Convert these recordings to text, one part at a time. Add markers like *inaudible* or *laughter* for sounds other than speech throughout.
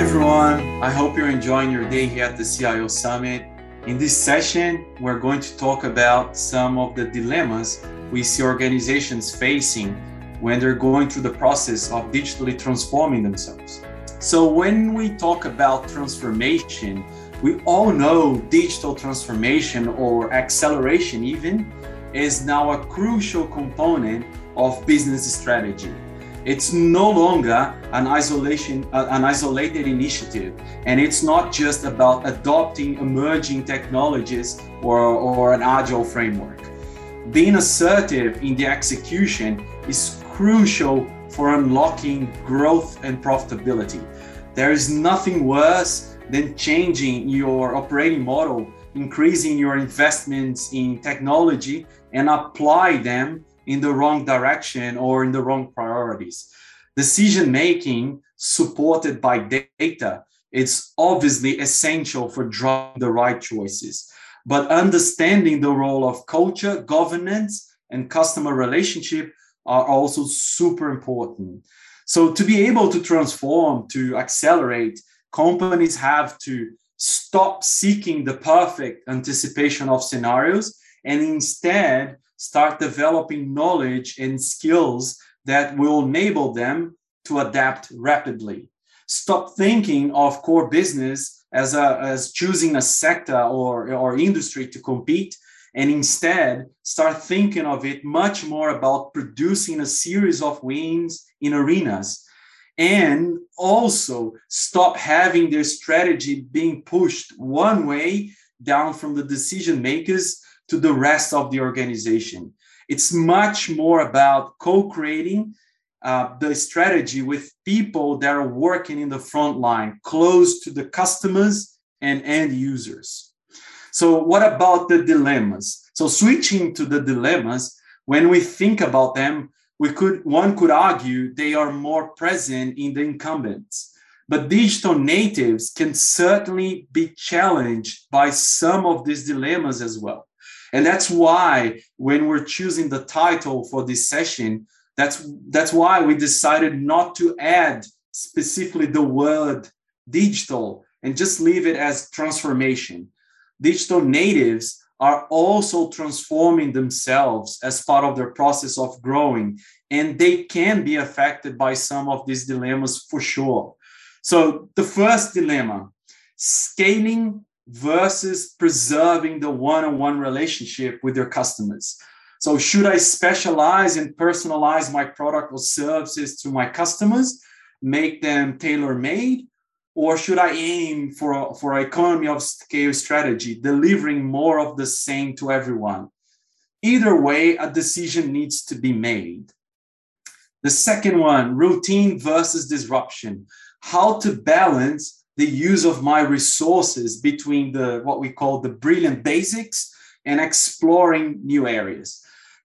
Everyone. I hope you're enjoying your day here at the CIO Summit. In this session, we're going to talk about some of the dilemmas we see organizations facing when they're going through the process of digitally transforming themselves. So, when we talk about transformation, we all know digital transformation or acceleration, even, is now a crucial component of business strategy. It's no longer an isolation, uh, an isolated initiative, and it's not just about adopting emerging technologies or, or an agile framework. Being assertive in the execution is crucial for unlocking growth and profitability. There is nothing worse than changing your operating model, increasing your investments in technology, and apply them in the wrong direction or in the wrong priorities. Decision making supported by data it's obviously essential for drawing the right choices. But understanding the role of culture, governance, and customer relationship are also super important. So, to be able to transform, to accelerate, companies have to stop seeking the perfect anticipation of scenarios and instead start developing knowledge and skills that will enable them to adapt rapidly. Stop thinking of core business as, a, as choosing a sector or, or industry to compete, and instead start thinking of it much more about producing a series of wins in arenas. And also stop having their strategy being pushed one way down from the decision makers to the rest of the organization. It's much more about co creating uh, the strategy with people that are working in the front line, close to the customers and end users. So, what about the dilemmas? So, switching to the dilemmas, when we think about them, we could one could argue they are more present in the incumbents. But digital natives can certainly be challenged by some of these dilemmas as well. And that's why when we're choosing the title for this session, that's that's why we decided not to add specifically the word digital and just leave it as transformation. Digital natives are also transforming themselves as part of their process of growing, and they can be affected by some of these dilemmas for sure. So, the first dilemma scaling versus preserving the one on one relationship with your customers. So, should I specialize and personalize my product or services to my customers, make them tailor made? Or should I aim for, for economy of scale strategy, delivering more of the same to everyone? Either way, a decision needs to be made. The second one, routine versus disruption. How to balance the use of my resources between the what we call the brilliant basics and exploring new areas.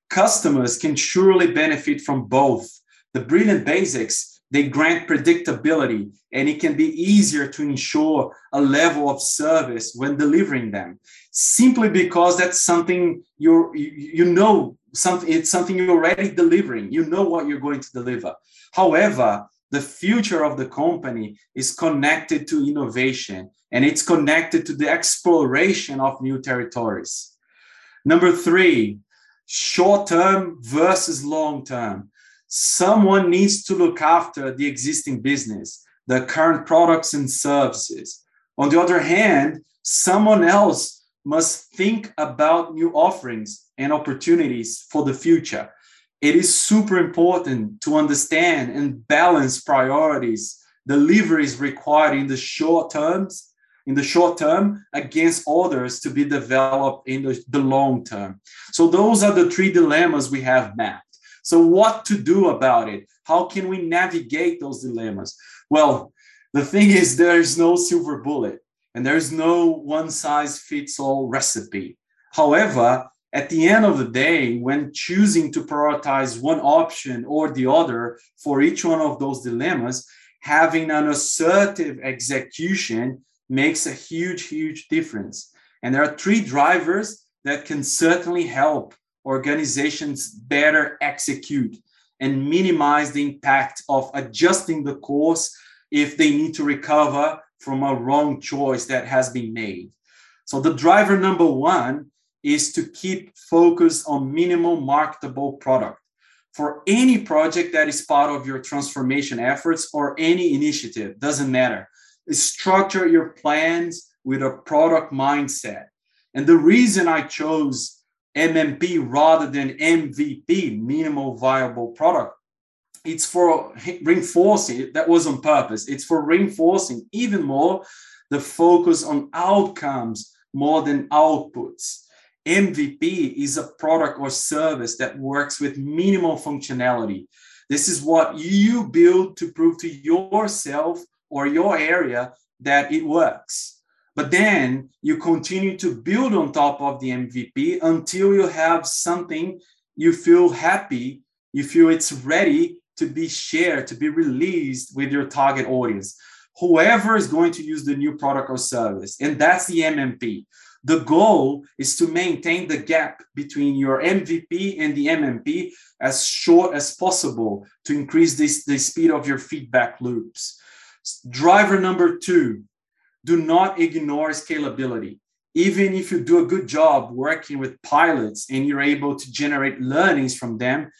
Customers can surely benefit from both. The brilliant basics, they grant predictability and it can be easier to ensure a level of service when delivering them simply because that's something you, you know something it's something you're already delivering you know what you're going to deliver however the future of the company is connected to innovation and it's connected to the exploration of new territories. Number three, short term versus long term. Someone needs to look after the existing business, the current products and services. On the other hand, someone else must think about new offerings and opportunities for the future it is super important to understand and balance priorities, deliveries required in the short terms, in the short term against orders to be developed in the, the long term. So those are the three dilemmas we have mapped. So what to do about it? How can we navigate those dilemmas? Well, the thing is there is no silver bullet and there is no one size fits all recipe. However, at the end of the day, when choosing to prioritize one option or the other for each one of those dilemmas, having an assertive execution makes a huge, huge difference. And there are three drivers that can certainly help organizations better execute and minimize the impact of adjusting the course if they need to recover from a wrong choice that has been made. So the driver number one is to keep focus on minimal marketable product for any project that is part of your transformation efforts or any initiative, doesn't matter. Structure your plans with a product mindset. And the reason I chose MMP rather than MVP, minimal viable product, it's for reinforcing, that was on purpose, it's for reinforcing even more the focus on outcomes more than outputs. MVP is a product or service that works with minimal functionality. This is what you build to prove to yourself or your area that it works. But then you continue to build on top of the MVP until you have something you feel happy, you feel it's ready to be shared, to be released with your target audience. Whoever is going to use the new product or service. And that's the MMP. The goal is to maintain the gap between your MVP and the MMP as short as possible to increase this, the speed of your feedback loops. Driver number two, do not ignore scalability. Even if you do a good job working with pilots and you're able to generate learnings from them,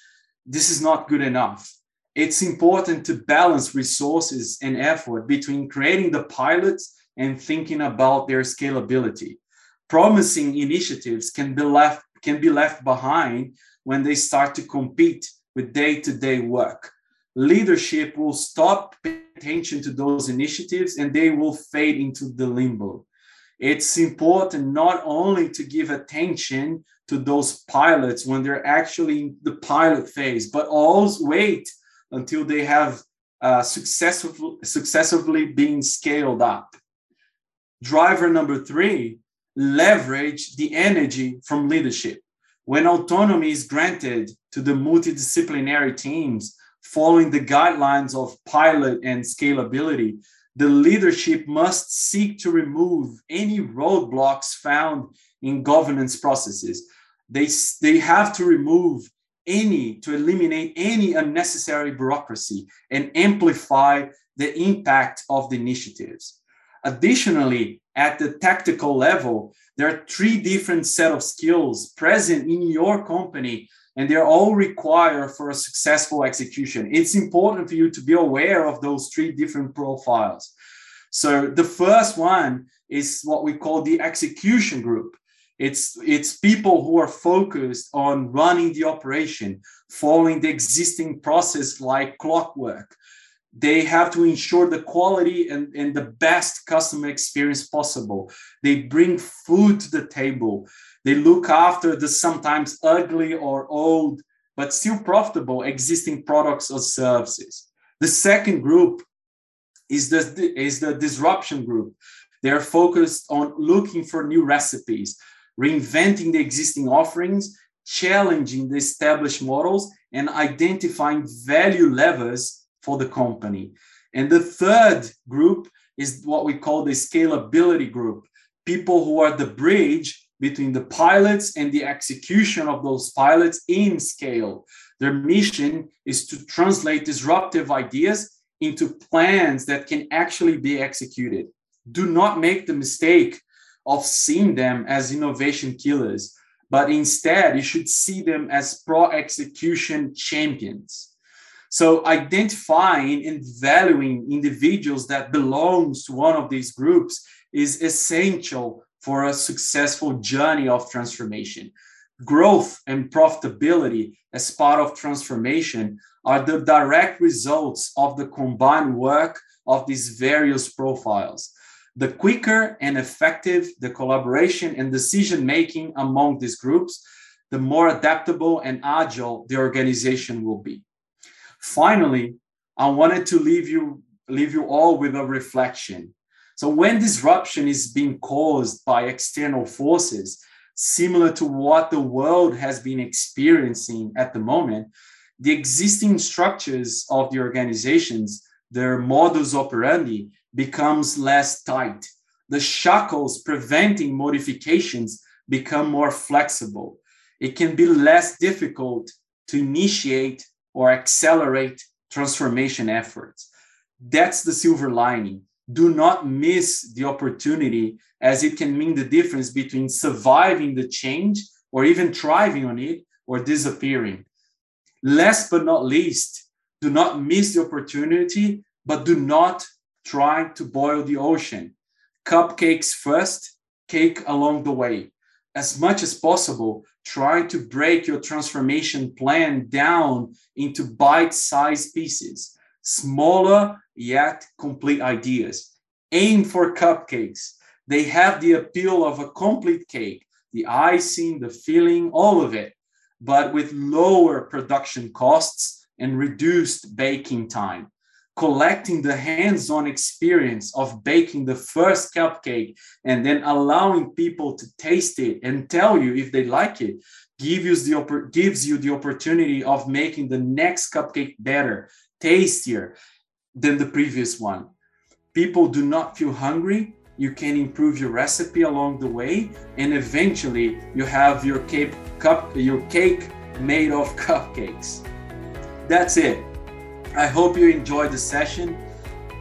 this is not good enough. It's important to balance resources and effort between creating the pilots and thinking about their scalability promising initiatives can be left can be left behind when they start to compete with day-to-day work. Leadership will stop paying attention to those initiatives and they will fade into the limbo. It's important not only to give attention to those pilots when they're actually in the pilot phase but also wait until they have uh, successfully successively being scaled up. Driver number three leverage the energy from leadership. When autonomy is granted to the multidisciplinary teams following the guidelines of pilot and scalability, the leadership must seek to remove any roadblocks found in governance processes. They, they have to remove any, to eliminate any unnecessary bureaucracy and amplify the impact of the initiatives. Additionally, at the tactical level, there are three different set of skills present in your company and they're all required for a successful execution. It's important for you to be aware of those three different profiles. So the first one is what we call the execution group. It's it's people who are focused on running the operation, following the existing process like clockwork, they have to ensure the quality and, and the best customer experience possible. They bring food to the table. They look after the sometimes ugly or old, but still profitable existing products or services. The second group is the, is the disruption group. They're focused on looking for new recipes, reinventing the existing offerings, challenging the established models, and identifying value levers for the company. And the third group is what we call the scalability group people who are the bridge between the pilots and the execution of those pilots in scale. Their mission is to translate disruptive ideas into plans that can actually be executed. Do not make the mistake of seeing them as innovation killers, but instead, you should see them as pro execution champions. So identifying and valuing individuals that belongs to one of these groups is essential for a successful journey of transformation. Growth and profitability as part of transformation are the direct results of the combined work of these various profiles. The quicker and effective the collaboration and decision making among these groups, the more adaptable and agile the organization will be. Finally, I wanted to leave you leave you all with a reflection. So when disruption is being caused by external forces, similar to what the world has been experiencing at the moment, the existing structures of the organizations, their modus operandi, becomes less tight. The shackles preventing modifications become more flexible. It can be less difficult to initiate or accelerate transformation efforts. That's the silver lining. Do not miss the opportunity, as it can mean the difference between surviving the change or even thriving on it or disappearing. Last but not least, do not miss the opportunity, but do not try to boil the ocean. Cupcakes first, cake along the way. As much as possible, try to break your transformation plan down into bite sized pieces, smaller yet complete ideas. Aim for cupcakes. They have the appeal of a complete cake, the icing, the filling, all of it, but with lower production costs and reduced baking time collecting the hands-on experience of baking the first cupcake and then allowing people to taste it and tell you if they like it you the gives you the opportunity of making the next cupcake better tastier than the previous one. People do not feel hungry. You can improve your recipe along the way and eventually you have your cake cup your cake made of *laughs* cupcakes. That's it I hope you enjoyed the session.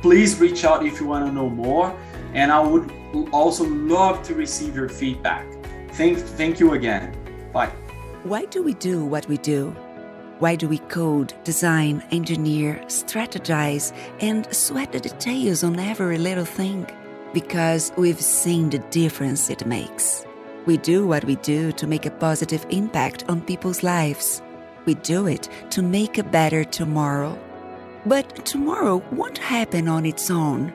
Please reach out if you want to know more. And I would also love to receive your feedback. Thank, thank you again. Bye. Why do we do what we do? Why do we code, design, engineer, strategize, and sweat the details on every little thing? Because we've seen the difference it makes. We do what we do to make a positive impact on people's lives. We do it to make a better tomorrow. But tomorrow won't happen on its own.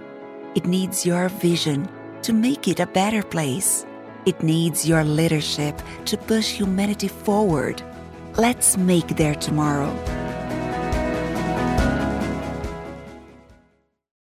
It needs your vision to make it a better place. It needs your leadership to push humanity forward. Let's make their tomorrow.